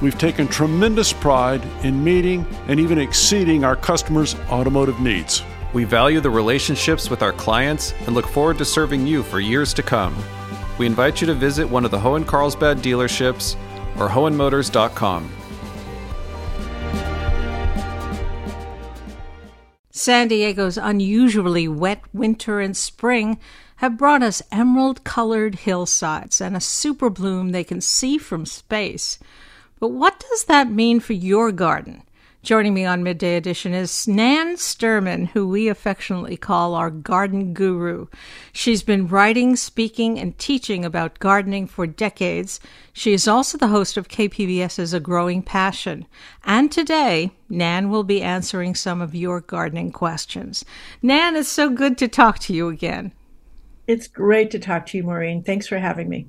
we've taken tremendous pride in meeting and even exceeding our customers' automotive needs. We value the relationships with our clients and look forward to serving you for years to come. We invite you to visit one of the Hoehn Carlsbad dealerships or hoehnmotors.com. San Diego's unusually wet winter and spring have brought us emerald colored hillsides and a super bloom they can see from space. But what does that mean for your garden? Joining me on Midday Edition is Nan Sterman, who we affectionately call our garden guru. She's been writing, speaking, and teaching about gardening for decades. She is also the host of KPBS's A Growing Passion. And today, Nan will be answering some of your gardening questions. Nan, it's so good to talk to you again. It's great to talk to you, Maureen. Thanks for having me.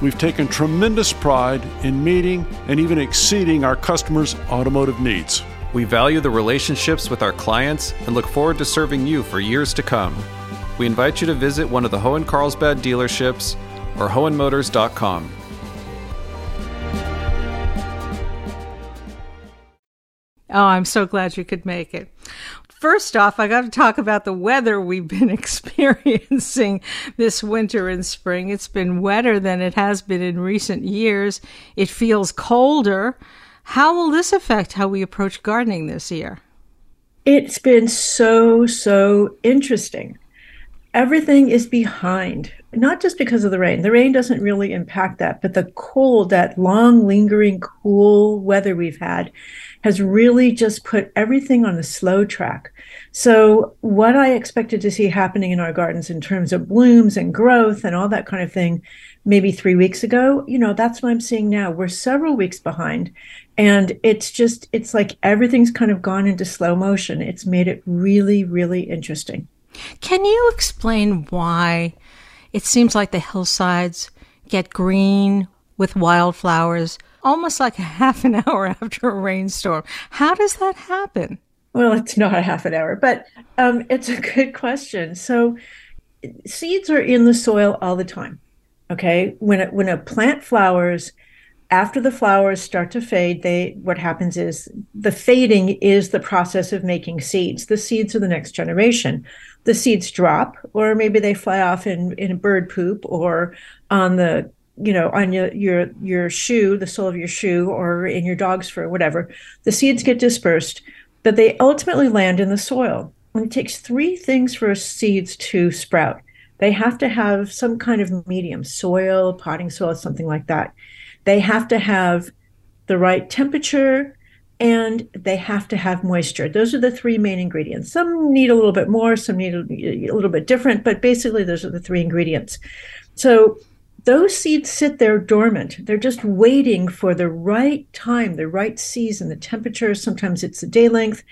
we've taken tremendous pride in meeting and even exceeding our customers' automotive needs. We value the relationships with our clients and look forward to serving you for years to come. We invite you to visit one of the Hoehn Carlsbad dealerships or hoehnmotors.com. Oh, I'm so glad you could make it. First off, I got to talk about the weather we've been experiencing this winter and spring. It's been wetter than it has been in recent years. It feels colder. How will this affect how we approach gardening this year? It's been so, so interesting. Everything is behind, not just because of the rain. The rain doesn't really impact that, but the cold, that long, lingering, cool weather we've had has really just put everything on a slow track. So, what I expected to see happening in our gardens in terms of blooms and growth and all that kind of thing, maybe three weeks ago, you know, that's what I'm seeing now. We're several weeks behind. And it's just, it's like everything's kind of gone into slow motion. It's made it really, really interesting. Can you explain why it seems like the hillsides get green with wildflowers almost like a half an hour after a rainstorm. How does that happen? Well, it's not a half an hour, but um, it's a good question. So, seeds are in the soil all the time. Okay, when it, when a plant flowers, after the flowers start to fade, they what happens is the fading is the process of making seeds. The seeds are the next generation. The seeds drop, or maybe they fly off in in bird poop or on the you know on your your your shoe the sole of your shoe or in your dog's fur whatever the seeds get dispersed but they ultimately land in the soil. And it takes three things for seeds to sprout. They have to have some kind of medium soil potting soil something like that. They have to have the right temperature and they have to have moisture. Those are the three main ingredients. Some need a little bit more some need a, a little bit different but basically those are the three ingredients. So those seeds sit there dormant. They're just waiting for the right time, the right season, the temperature. Sometimes it's the day length.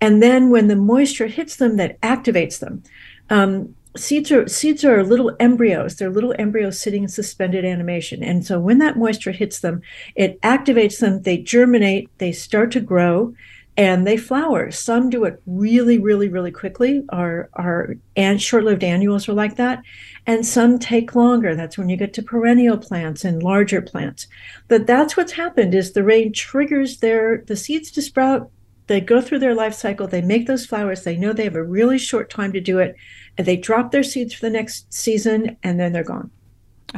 And then when the moisture hits them, that activates them. Um, seeds are seeds are little embryos. They're little embryos sitting in suspended animation. And so when that moisture hits them, it activates them. They germinate. They start to grow and they flower. Some do it really, really, really quickly. Our our and short-lived annuals are like that, and some take longer. That's when you get to perennial plants and larger plants. But that's what's happened: is the rain triggers their the seeds to sprout. They go through their life cycle. They make those flowers. They know they have a really short time to do it, and they drop their seeds for the next season, and then they're gone.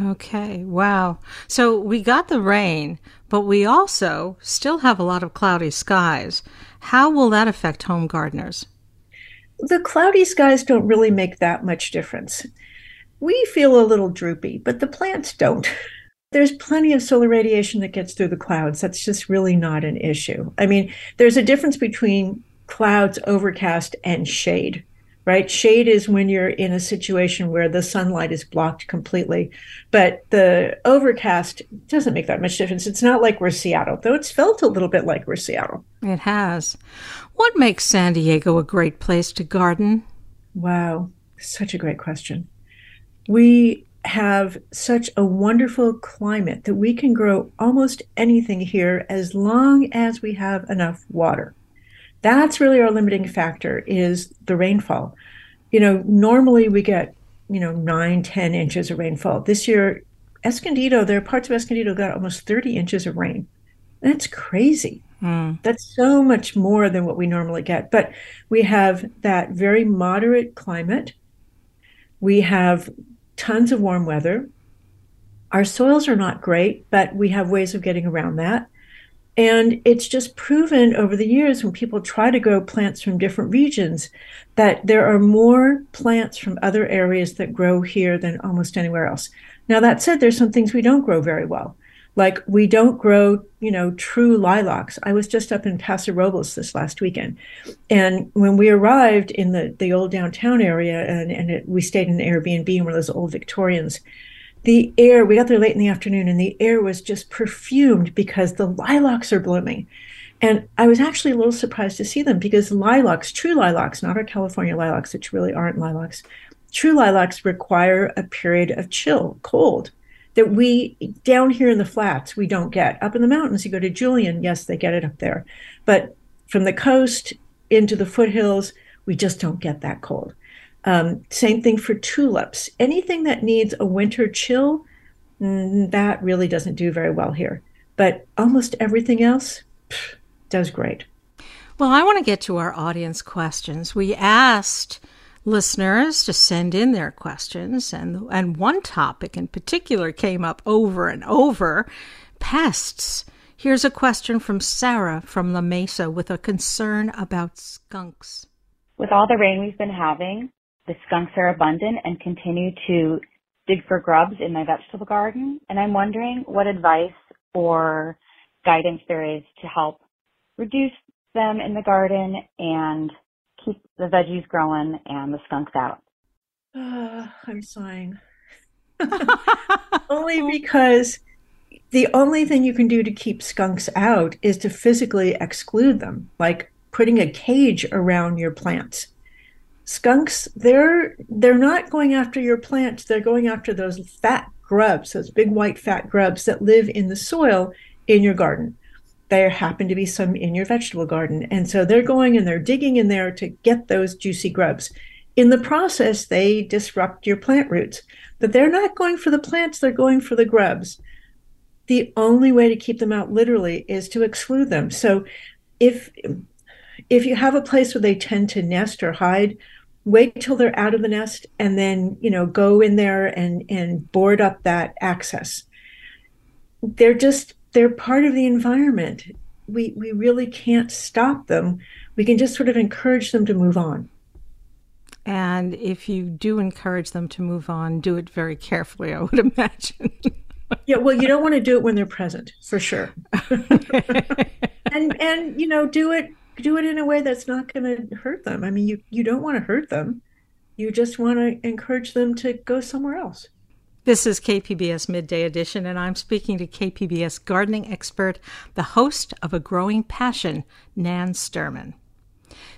Okay, wow. So we got the rain, but we also still have a lot of cloudy skies. How will that affect home gardeners? The cloudy skies don't really make that much difference. We feel a little droopy, but the plants don't. There's plenty of solar radiation that gets through the clouds. That's just really not an issue. I mean, there's a difference between clouds, overcast, and shade right? Shade is when you're in a situation where the sunlight is blocked completely. But the overcast doesn't make that much difference. It's not like we're Seattle, though it's felt a little bit like we're Seattle. It has. What makes San Diego a great place to garden? Wow, such a great question. We have such a wonderful climate that we can grow almost anything here as long as we have enough water. That's really our limiting factor is the rainfall. You know, normally we get, you know, nine, 10 inches of rainfall. This year, Escondido, there are parts of Escondido got almost 30 inches of rain. That's crazy. Mm. That's so much more than what we normally get. But we have that very moderate climate. We have tons of warm weather. Our soils are not great, but we have ways of getting around that. And it's just proven over the years when people try to grow plants from different regions that there are more plants from other areas that grow here than almost anywhere else. Now, that said, there's some things we don't grow very well. Like we don't grow, you know, true lilacs. I was just up in Paso Robles this last weekend. And when we arrived in the, the old downtown area and, and it, we stayed in an Airbnb in one of those old Victorians, the air, we got there late in the afternoon and the air was just perfumed because the lilacs are blooming. And I was actually a little surprised to see them because lilacs, true lilacs, not our California lilacs, which really aren't lilacs, true lilacs require a period of chill, cold, that we down here in the flats, we don't get. Up in the mountains, you go to Julian, yes, they get it up there. But from the coast into the foothills, we just don't get that cold. Um, same thing for tulips. Anything that needs a winter chill, mm, that really doesn't do very well here. But almost everything else pff, does great. Well, I want to get to our audience questions. We asked listeners to send in their questions, and, and one topic in particular came up over and over pests. Here's a question from Sarah from La Mesa with a concern about skunks. With all the rain we've been having, the skunks are abundant and continue to dig for grubs in my vegetable garden. And I'm wondering what advice or guidance there is to help reduce them in the garden and keep the veggies growing and the skunks out. Uh, I'm sighing. only because the only thing you can do to keep skunks out is to physically exclude them, like putting a cage around your plants skunks they're they're not going after your plants they're going after those fat grubs those big white fat grubs that live in the soil in your garden there happen to be some in your vegetable garden. And so they're going and they're digging in there to get those juicy grubs. In the process they disrupt your plant roots but they're not going for the plants they're going for the grubs. The only way to keep them out literally is to exclude them. So if if you have a place where they tend to nest or hide wait till they're out of the nest and then you know go in there and and board up that access. They're just they're part of the environment we we really can't stop them we can just sort of encourage them to move on and if you do encourage them to move on do it very carefully i would imagine yeah well you don't want to do it when they're present for sure and and you know do it do it in a way that's not going to hurt them. I mean, you you don't want to hurt them. You just want to encourage them to go somewhere else. This is KPBS Midday Edition, and I'm speaking to KPBS gardening expert, the host of A Growing Passion, Nan Sterman.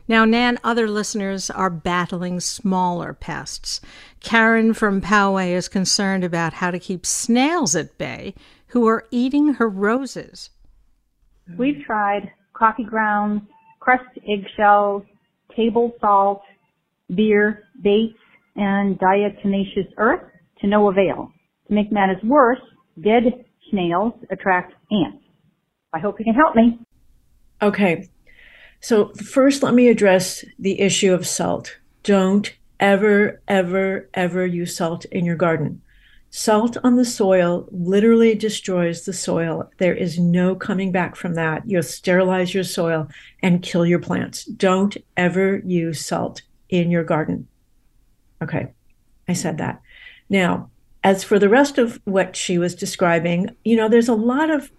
Now, Nan, other listeners are battling smaller pests. Karen from Poway is concerned about how to keep snails at bay who are eating her roses. We've tried coffee grounds, crushed eggshells, table salt, beer, baits, and diatomaceous earth to no avail. To make matters worse, dead snails attract ants. I hope you can help me. Okay. So first, let me address the issue of salt. Don't ever, ever, ever use salt in your garden. Salt on the soil literally destroys the soil. There is no coming back from that. You'll sterilize your soil and kill your plants. Don't ever use salt in your garden. Okay, I said that. Now, as for the rest of what she was describing, you know, there's a lot of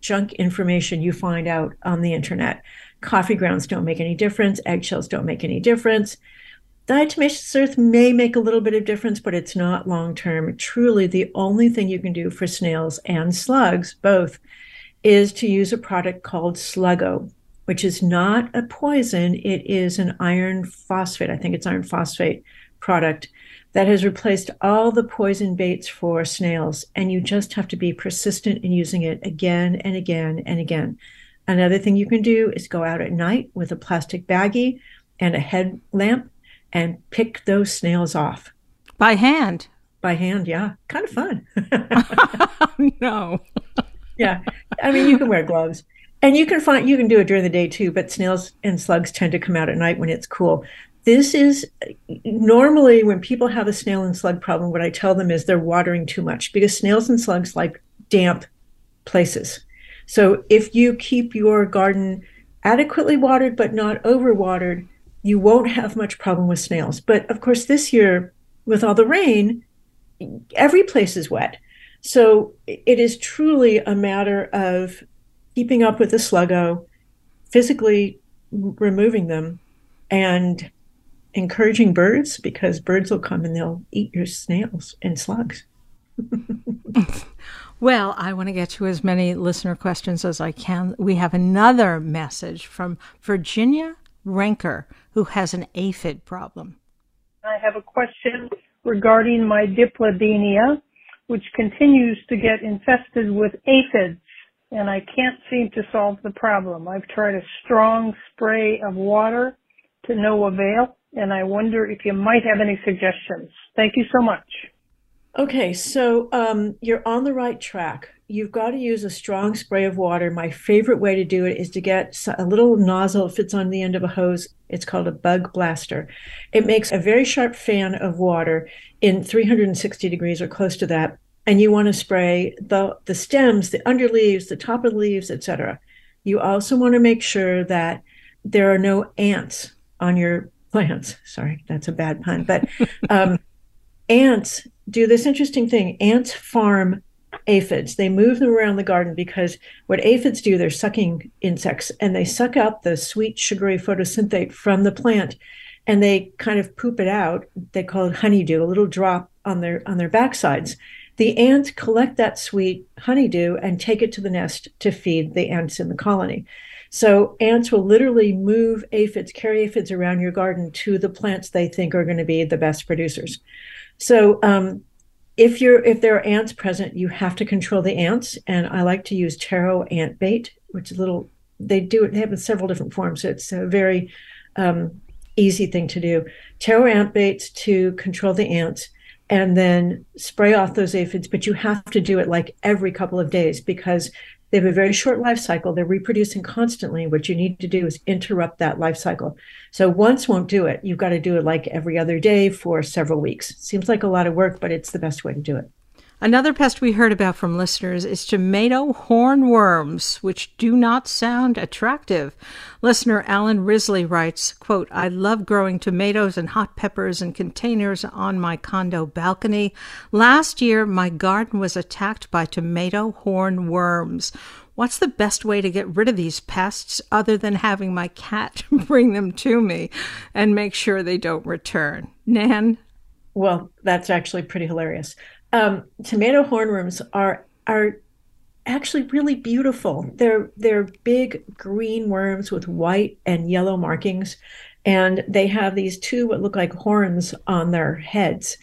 junk information you find out on the internet. Coffee grounds don't make any difference, eggshells don't make any difference diatomaceous earth may make a little bit of difference, but it's not long term. Truly, the only thing you can do for snails and slugs, both, is to use a product called Sluggo, which is not a poison. It is an iron phosphate. I think it's iron phosphate product that has replaced all the poison baits for snails. And you just have to be persistent in using it again and again and again. Another thing you can do is go out at night with a plastic baggie and a headlamp and pick those snails off by hand. By hand, yeah, kind of fun. no. yeah, I mean, you can wear gloves, and you can find you can do it during the day too. But snails and slugs tend to come out at night when it's cool. This is normally when people have a snail and slug problem. What I tell them is they're watering too much because snails and slugs like damp places. So if you keep your garden adequately watered but not overwatered, you won't have much problem with snails. But of course, this year, with all the rain, every place is wet. So it is truly a matter of keeping up with the sluggo, physically removing them, and encouraging birds because birds will come and they'll eat your snails and slugs. well, I want to get to as many listener questions as I can. We have another message from Virginia Ranker, who has an aphid problem. I have a question regarding my dipladenia, which continues to get infested with aphids, and I can't seem to solve the problem. I've tried a strong spray of water to no avail, and I wonder if you might have any suggestions. Thank you so much. Okay, so um, you're on the right track you've got to use a strong spray of water. My favorite way to do it is to get a little nozzle that fits on the end of a hose. It's called a bug blaster. It makes a very sharp fan of water in 360 degrees or close to that. And you want to spray the, the stems, the under leaves, the top of the leaves, etc. You also want to make sure that there are no ants on your plants. Sorry, that's a bad pun. But um, ants do this interesting thing. Ants farm aphids. They move them around the garden because what aphids do, they're sucking insects and they suck out the sweet, sugary photosynthate from the plant and they kind of poop it out. They call it honeydew, a little drop on their on their backsides. The ants collect that sweet honeydew and take it to the nest to feed the ants in the colony. So ants will literally move aphids, carry aphids around your garden to the plants they think are going to be the best producers. So um, if you're if there are ants present, you have to control the ants. And I like to use Terro ant bait, which is a little they do it. They have several different forms. So it's a very um, easy thing to do. Terro ant baits to control the ants, and then spray off those aphids. But you have to do it like every couple of days because they have a very short life cycle. They're reproducing constantly. What you need to do is interrupt that life cycle. So once won't do it. You've got to do it like every other day for several weeks. Seems like a lot of work, but it's the best way to do it. Another pest we heard about from listeners is tomato hornworms, which do not sound attractive. Listener Alan Risley writes, quote, I love growing tomatoes and hot peppers in containers on my condo balcony. Last year, my garden was attacked by tomato hornworms. What's the best way to get rid of these pests other than having my cat bring them to me and make sure they don't return? Nan? Well, that's actually pretty hilarious. Um, tomato hornworms are are actually really beautiful. They're they're big green worms with white and yellow markings, and they have these two what look like horns on their heads.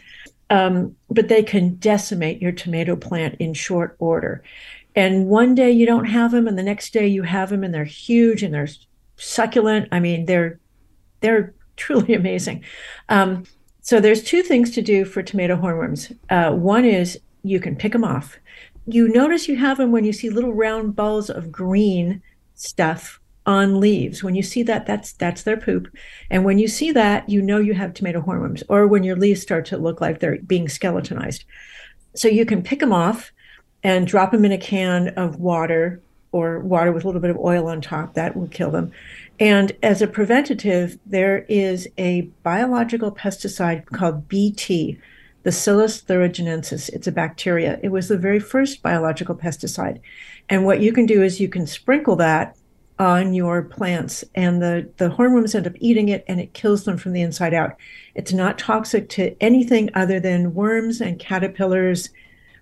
Um, but they can decimate your tomato plant in short order. And one day you don't have them, and the next day you have them, and they're huge and they're succulent. I mean, they're they're truly amazing. Um, so there's two things to do for tomato hornworms. Uh, one is you can pick them off. You notice you have them when you see little round balls of green stuff on leaves. When you see that, that's that's their poop. And when you see that, you know you have tomato hornworms. Or when your leaves start to look like they're being skeletonized. So you can pick them off and drop them in a can of water or water with a little bit of oil on top. That will kill them. And as a preventative, there is a biological pesticide called BT, Bacillus thuringiensis. It's a bacteria. It was the very first biological pesticide. And what you can do is you can sprinkle that on your plants and the, the hornworms end up eating it and it kills them from the inside out. It's not toxic to anything other than worms and caterpillars.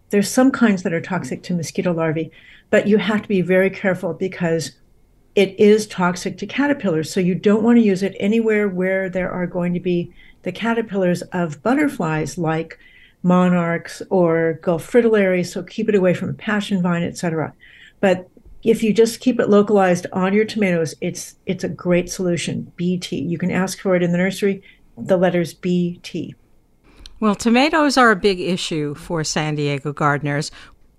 There's some kinds that are toxic to mosquito larvae, but you have to be very careful because it is toxic to caterpillars. So you don't want to use it anywhere where there are going to be the caterpillars of butterflies like monarchs or Gulf fritillary. So keep it away from a passion vine, etc. But if you just keep it localized on your tomatoes, it's it's a great solution. BT. You can ask for it in the nursery. The letters BT. Well, tomatoes are a big issue for San Diego gardeners.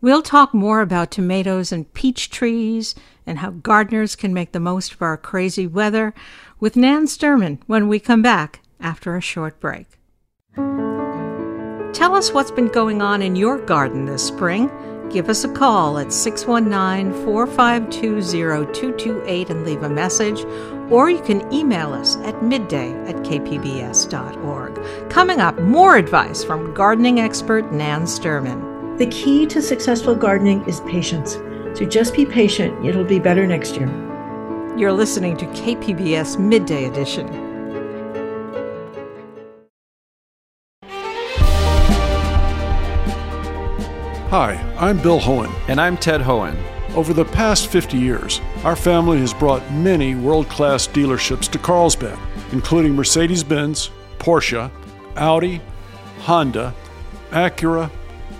We'll talk more about tomatoes and peach trees and how gardeners can make the most of our crazy weather with Nan Sterman when we come back after a short break. Tell us what's been going on in your garden this spring. Give us a call at 619 452 0228 and leave a message, or you can email us at midday at kpbs.org. Coming up, more advice from gardening expert Nan Sterman. The key to successful gardening is patience. So just be patient, it'll be better next year. You're listening to KPBS Midday Edition. Hi, I'm Bill Hoehn. And I'm Ted Hoehn. Over the past 50 years, our family has brought many world class dealerships to Carlsbad, including Mercedes Benz, Porsche, Audi, Honda, Acura,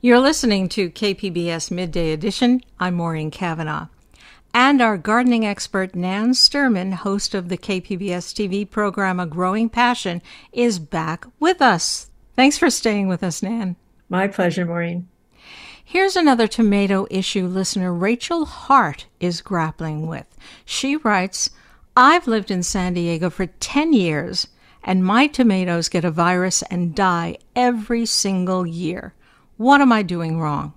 You're listening to KPBS Midday Edition. I'm Maureen Cavanaugh. And our gardening expert, Nan Sterman, host of the KPBS TV program A Growing Passion, is back with us. Thanks for staying with us, Nan. My pleasure, Maureen. Here's another tomato issue listener Rachel Hart is grappling with. She writes, I've lived in San Diego for 10 years, and my tomatoes get a virus and die every single year. What am I doing wrong?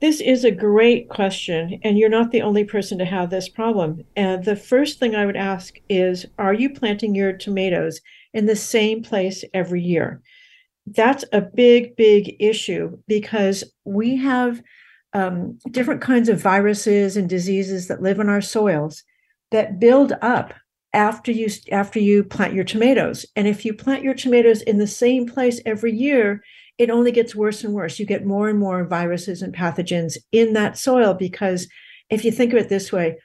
This is a great question, and you're not the only person to have this problem. And the first thing I would ask is Are you planting your tomatoes in the same place every year? That's a big, big issue because we have um, different kinds of viruses and diseases that live in our soils that build up after you after you plant your tomatoes. And if you plant your tomatoes in the same place every year, it only gets worse and worse. You get more and more viruses and pathogens in that soil because if you think of it this way,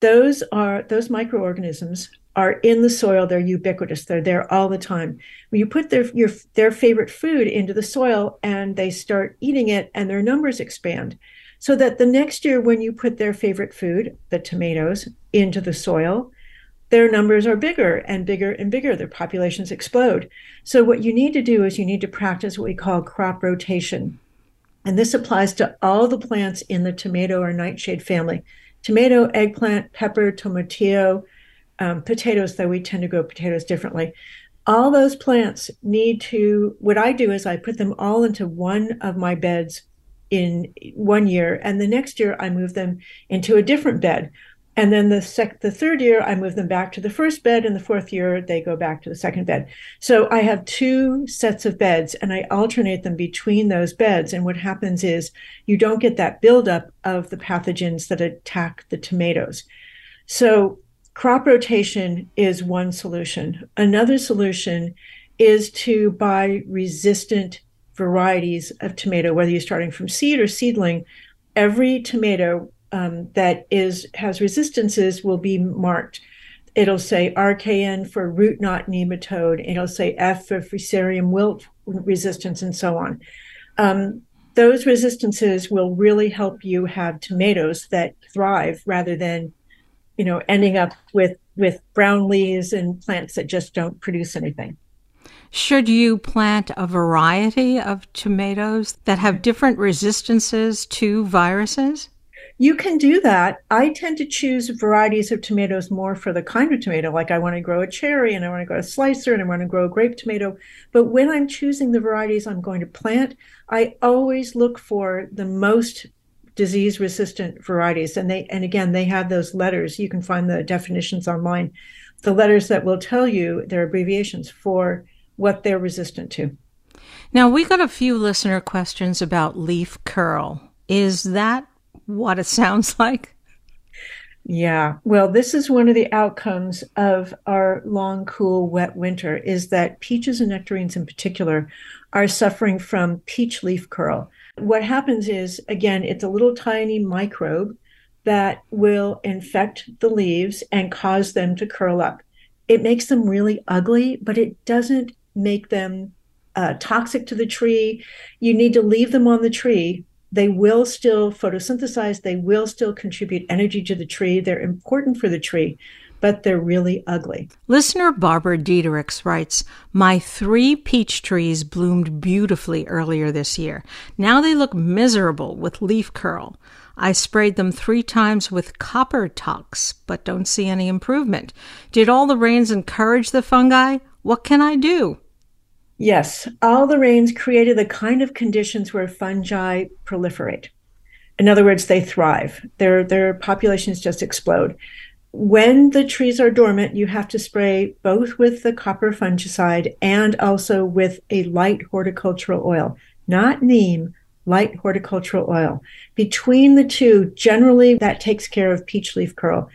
those are those microorganisms are in the soil. They're ubiquitous. They're there all the time. When you put their your their favorite food into the soil and they start eating it, and their numbers expand, so that the next year when you put their favorite food, the tomatoes, into the soil, their numbers are bigger and bigger and bigger. Their populations explode. So, what you need to do is you need to practice what we call crop rotation. And this applies to all the plants in the tomato or nightshade family tomato, eggplant, pepper, tomatillo, um, potatoes, though we tend to grow potatoes differently. All those plants need to, what I do is I put them all into one of my beds in one year, and the next year I move them into a different bed and then the sec the third year, I move them back to the first bed, and the fourth year they go back to the second bed. So I have two sets of beds, and I alternate them between those beds. And what happens is you don't get that buildup of the pathogens that attack the tomatoes. So crop rotation is one solution. Another solution is to buy resistant varieties of tomato, whether you're starting from seed or seedling. Every tomato um, that is has resistances will be marked. it'll say RKN for root knot nematode. It'll say F for Fusarium wilt resistance, and so on. Um, those resistances will really help you have tomatoes that thrive rather than, you know, ending up with with brown leaves and plants that just don't produce anything. Should you plant a variety of tomatoes that have different resistances to viruses? You can do that. I tend to choose varieties of tomatoes more for the kind of tomato. Like I want to grow a cherry and I want to grow a slicer and I want to grow a grape tomato. But when I'm choosing the varieties I'm going to plant, I always look for the most disease resistant varieties. And they and again they have those letters. You can find the definitions online. The letters that will tell you their abbreviations for what they're resistant to. Now we got a few listener questions about leaf curl. Is that what it sounds like? Yeah. Well, this is one of the outcomes of our long, cool, wet winter is that peaches and nectarines in particular are suffering from peach leaf curl. What happens is, again, it's a little tiny microbe that will infect the leaves and cause them to curl up. It makes them really ugly, but it doesn't make them uh, toxic to the tree. You need to leave them on the tree they will still photosynthesize, they will still contribute energy to the tree. They're important for the tree, but they're really ugly. Listener Barbara Diedericks writes My three peach trees bloomed beautifully earlier this year. Now they look miserable with leaf curl. I sprayed them three times with copper tox, but don't see any improvement. Did all the rains encourage the fungi? What can I do? Yes, all the rains created the kind of conditions where fungi proliferate. In other words, they thrive. Their their populations just explode. When the trees are dormant, you have to spray both with the copper fungicide and also with a light horticultural oil, not neem, light horticultural oil. Between the two, generally that takes care of peach leaf curl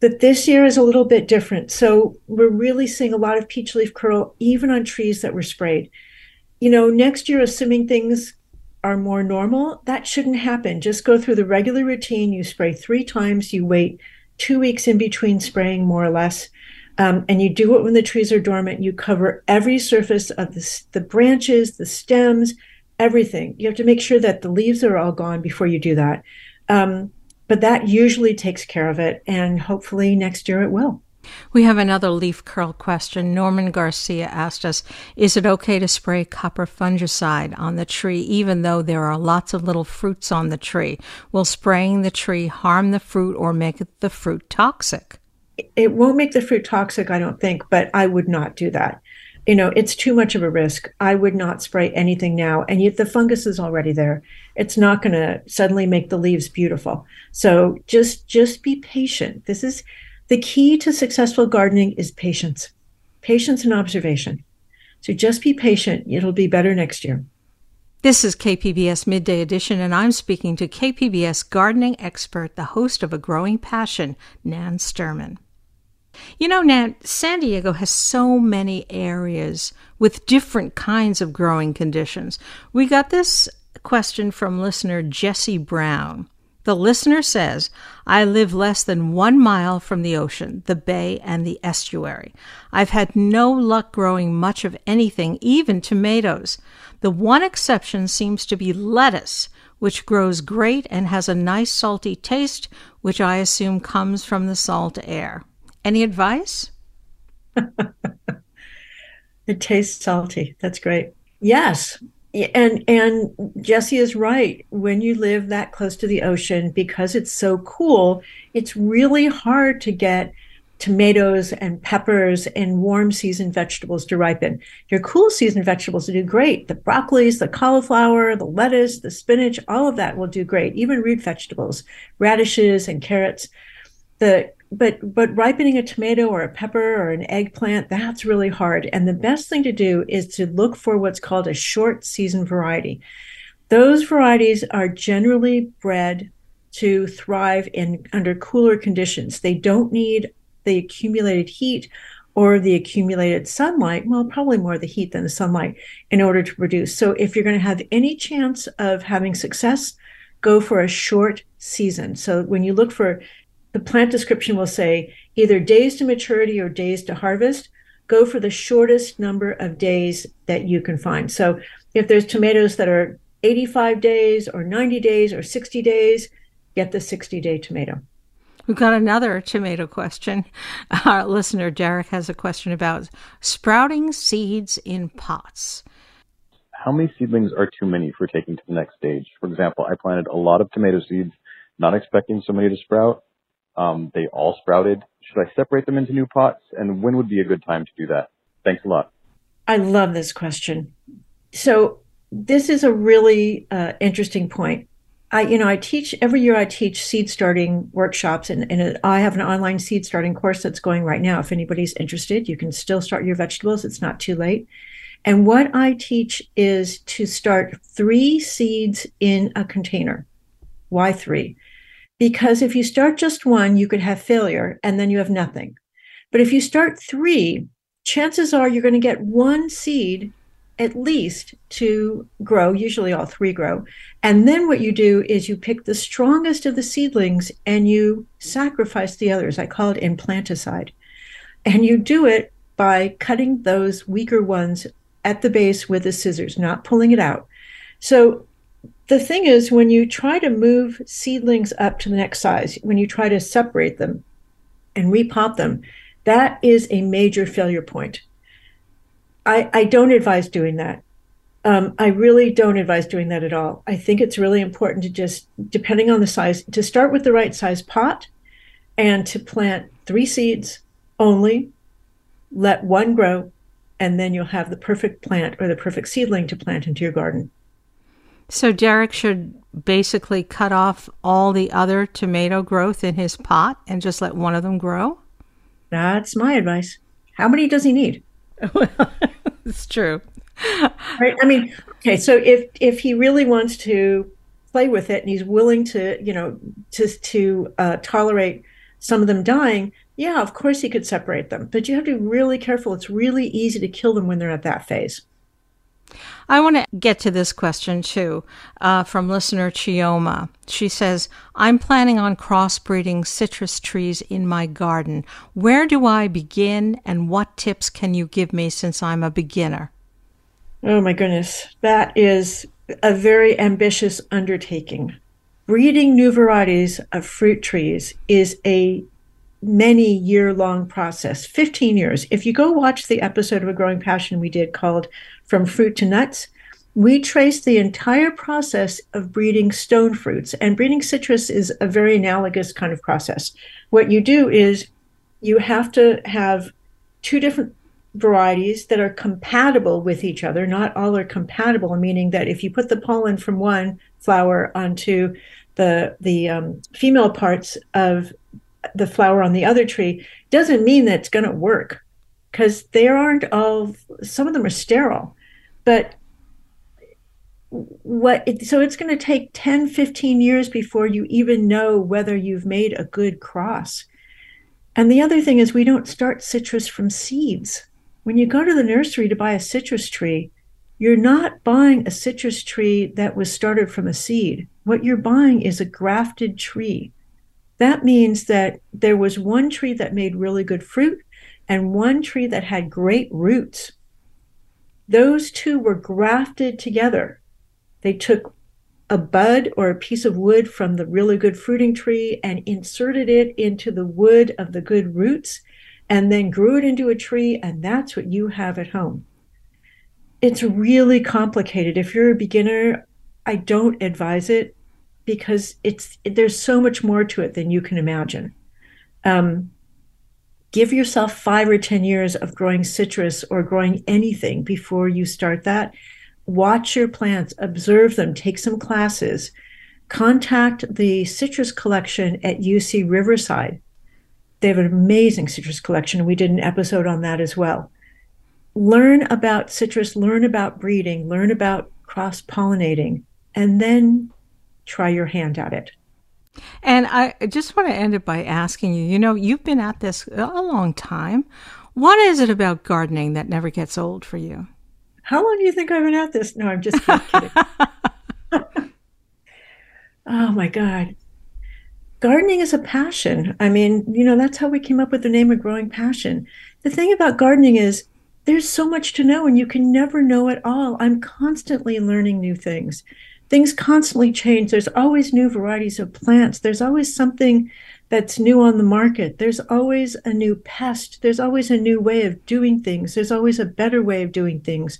that this year is a little bit different. So we're really seeing a lot of peach leaf curl, even on trees that were sprayed. You know, next year, assuming things are more normal, that shouldn't happen. Just go through the regular routine. You spray three times, you wait two weeks in between spraying, more or less. Um, and you do it when the trees are dormant. You cover every surface of the, the branches, the stems, everything. You have to make sure that the leaves are all gone before you do that. Um, but that usually takes care of it. And hopefully next year it will. We have another leaf curl question. Norman Garcia asked us Is it okay to spray copper fungicide on the tree even though there are lots of little fruits on the tree? Will spraying the tree harm the fruit or make the fruit toxic? It won't make the fruit toxic, I don't think, but I would not do that you know, it's too much of a risk. I would not spray anything now. And yet the fungus is already there. It's not going to suddenly make the leaves beautiful. So just just be patient. This is the key to successful gardening is patience. Patience and observation. So just be patient. It'll be better next year. This is KPBS Midday Edition, and I'm speaking to KPBS gardening expert, the host of A Growing Passion, Nan Sterman. You know, Nat, San Diego has so many areas with different kinds of growing conditions. We got this question from listener Jesse Brown. The listener says, I live less than one mile from the ocean, the bay, and the estuary. I've had no luck growing much of anything, even tomatoes. The one exception seems to be lettuce, which grows great and has a nice salty taste, which I assume comes from the salt air. Any advice? it tastes salty. That's great. Yes. And and Jesse is right. When you live that close to the ocean, because it's so cool, it's really hard to get tomatoes and peppers and warm season vegetables to ripen. Your cool season vegetables do great. The broccolis, the cauliflower, the lettuce, the spinach, all of that will do great. Even root vegetables, radishes and carrots. The but but ripening a tomato or a pepper or an eggplant that's really hard. And the best thing to do is to look for what's called a short season variety. Those varieties are generally bred to thrive in under cooler conditions. They don't need the accumulated heat or the accumulated sunlight well probably more the heat than the sunlight in order to produce. So if you're going to have any chance of having success go for a short season. So when you look for the plant description will say either days to maturity or days to harvest. Go for the shortest number of days that you can find. So if there's tomatoes that are 85 days or 90 days or 60 days, get the 60 day tomato. We've got another tomato question. Our listener, Derek, has a question about sprouting seeds in pots. How many seedlings are too many for taking to the next stage? For example, I planted a lot of tomato seeds, not expecting so many to sprout. Um, they all sprouted. Should I separate them into new pots? And when would be a good time to do that? Thanks a lot. I love this question. So this is a really uh, interesting point. I, you know, I teach every year. I teach seed starting workshops, and, and I have an online seed starting course that's going right now. If anybody's interested, you can still start your vegetables. It's not too late. And what I teach is to start three seeds in a container. Why three? Because if you start just one, you could have failure, and then you have nothing. But if you start three, chances are you're going to get one seed at least to grow, usually all three grow. And then what you do is you pick the strongest of the seedlings and you sacrifice the others. I call it implanticide. And you do it by cutting those weaker ones at the base with the scissors, not pulling it out. So the thing is, when you try to move seedlings up to the next size, when you try to separate them and repot them, that is a major failure point I, I don't advise doing that. Um, I really don't advise doing that at all. I think it's really important to just, depending on the size, to start with the right size pot and to plant three seeds only, let one grow, and then you'll have the perfect plant or the perfect seedling to plant into your garden. So Derek should basically cut off all the other tomato growth in his pot and just let one of them grow? That's my advice. How many does he need? Well, it's true. Right. I mean, okay, so if if he really wants to play with it and he's willing to, you know, to to uh, tolerate some of them dying, yeah, of course he could separate them. But you have to be really careful. It's really easy to kill them when they're at that phase. I want to get to this question too uh, from listener Chioma. She says, I'm planning on crossbreeding citrus trees in my garden. Where do I begin and what tips can you give me since I'm a beginner? Oh my goodness. That is a very ambitious undertaking. Breeding new varieties of fruit trees is a many year long process 15 years if you go watch the episode of a growing passion we did called from fruit to nuts we trace the entire process of breeding stone fruits. And breeding citrus is a very analogous kind of process. What you do is you have to have two different varieties that are compatible with each other. Not all are compatible meaning that if you put the pollen from one flower onto the the um, female parts of the flower on the other tree doesn't mean that it's going to work because they aren't all some of them are sterile but what it, so it's going to take 10 15 years before you even know whether you've made a good cross. And the other thing is we don't start citrus from seeds. When you go to the nursery to buy a citrus tree you're not buying a citrus tree that was started from a seed. What you're buying is a grafted tree. That means that there was one tree that made really good fruit and one tree that had great roots. Those two were grafted together. They took a bud or a piece of wood from the really good fruiting tree and inserted it into the wood of the good roots and then grew it into a tree, and that's what you have at home. It's really complicated. If you're a beginner, I don't advise it because it's there's so much more to it than you can imagine. Um, give yourself five or ten years of growing citrus or growing anything before you start that. Watch your plants, observe them, take some classes, contact the citrus collection at UC Riverside. They have an amazing citrus collection. We did an episode on that as well. Learn about citrus, learn about breeding, learn about cross pollinating, and then try your hand at it. And I just want to end it by asking you you know, you've been at this a long time. What is it about gardening that never gets old for you? How long do you think I've been at this? No, I'm just kidding. oh my God. gardening is a passion. I mean, you know, that's how we came up with the name of Growing Passion. The thing about gardening is there's so much to know and you can never know it all. I'm constantly learning new things. Things constantly change. There's always new varieties of plants. There's always something that's new on the market. There's always a new pest. There's always a new way of doing things. There's always a better way of doing things.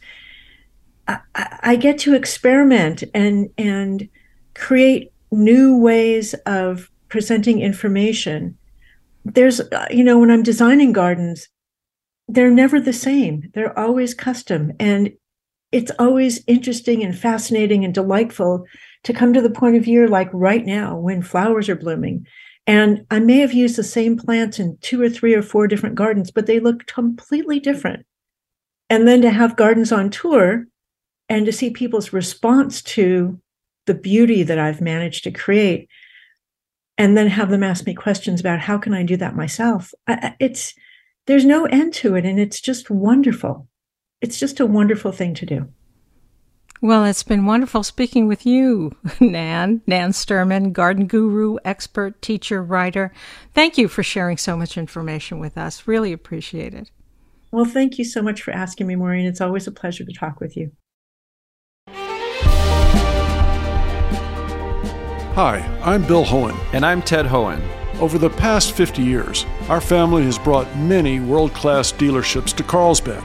I, I get to experiment and and create new ways of presenting information. There's, uh, you know, when I'm designing gardens, they're never the same. They're always custom. And it's always interesting and fascinating and delightful to come to the point of year like right now when flowers are blooming. And I may have used the same plants in two or three or four different gardens, but they look completely different. And then to have gardens on tour and to see people's response to the beauty that I've managed to create and then have them ask me questions about how can I do that myself. It's there's no end to it and it's just wonderful. It's just a wonderful thing to do. Well, it's been wonderful speaking with you, Nan, Nan Sterman, garden guru, expert, teacher, writer. Thank you for sharing so much information with us. Really appreciate it. Well, thank you so much for asking me, Maureen. It's always a pleasure to talk with you. Hi, I'm Bill Hoehn. And I'm Ted Hoehn. Over the past 50 years, our family has brought many world class dealerships to Carlsbad,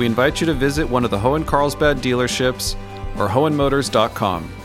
We invite you to visit one of the Hoehn Carlsbad dealerships or Hoehnmotors.com.